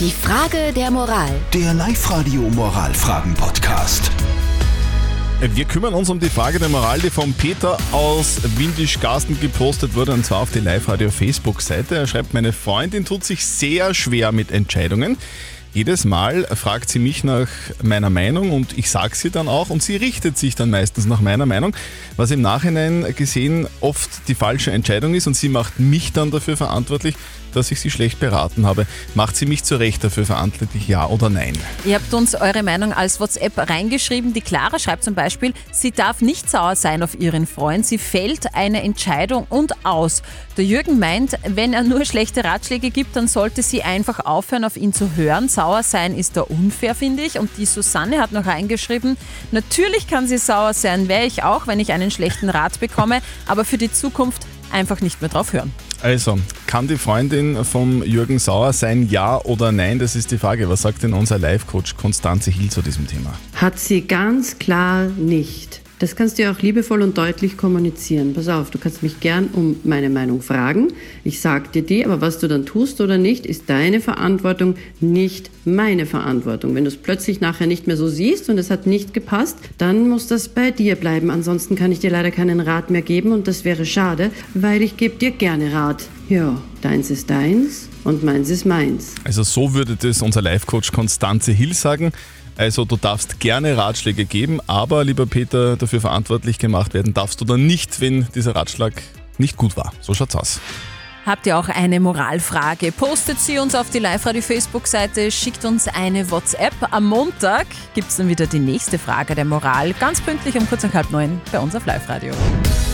Die Frage der Moral. Der Live-Radio Moralfragen-Podcast. Wir kümmern uns um die Frage der Moral, die vom Peter aus Windisch-Garsten gepostet wurde, und zwar auf die Live-Radio Facebook-Seite. Er schreibt, meine Freundin tut sich sehr schwer mit Entscheidungen. Jedes Mal fragt sie mich nach meiner Meinung und ich sage sie dann auch und sie richtet sich dann meistens nach meiner Meinung, was im Nachhinein gesehen oft die falsche Entscheidung ist und sie macht mich dann dafür verantwortlich, dass ich sie schlecht beraten habe. Macht sie mich zu Recht dafür verantwortlich, ja oder nein? Ihr habt uns eure Meinung als WhatsApp reingeschrieben. Die Clara schreibt zum Beispiel, sie darf nicht sauer sein auf ihren Freund. Sie fällt eine Entscheidung und aus. Der Jürgen meint, wenn er nur schlechte Ratschläge gibt, dann sollte sie einfach aufhören, auf ihn zu hören. Sein ist da unfair, finde ich. Und die Susanne hat noch reingeschrieben, natürlich kann sie sauer sein, wäre ich auch, wenn ich einen schlechten Rat bekomme, aber für die Zukunft einfach nicht mehr drauf hören. Also, kann die Freundin vom Jürgen Sauer sein, ja oder nein? Das ist die Frage. Was sagt denn unser Live-Coach Konstanze Hill zu diesem Thema? Hat sie ganz klar nicht. Das kannst du ja auch liebevoll und deutlich kommunizieren. Pass auf, du kannst mich gern um meine Meinung fragen. Ich sag dir die, aber was du dann tust oder nicht, ist deine Verantwortung, nicht meine Verantwortung. Wenn du es plötzlich nachher nicht mehr so siehst und es hat nicht gepasst, dann muss das bei dir bleiben. Ansonsten kann ich dir leider keinen Rat mehr geben und das wäre schade, weil ich gebe dir gerne Rat. Ja, deins ist deins und meins ist meins. Also so würde das unser Live-Coach Konstanze Hill sagen. Also du darfst gerne Ratschläge geben, aber lieber Peter, dafür verantwortlich gemacht werden darfst du dann nicht, wenn dieser Ratschlag nicht gut war. So schaut's aus. Habt ihr auch eine Moralfrage? Postet sie uns auf die Live-Radio-Facebook-Seite, schickt uns eine WhatsApp. Am Montag gibt es dann wieder die nächste Frage der Moral, ganz pünktlich um kurz nach halb neun bei uns auf Live-Radio.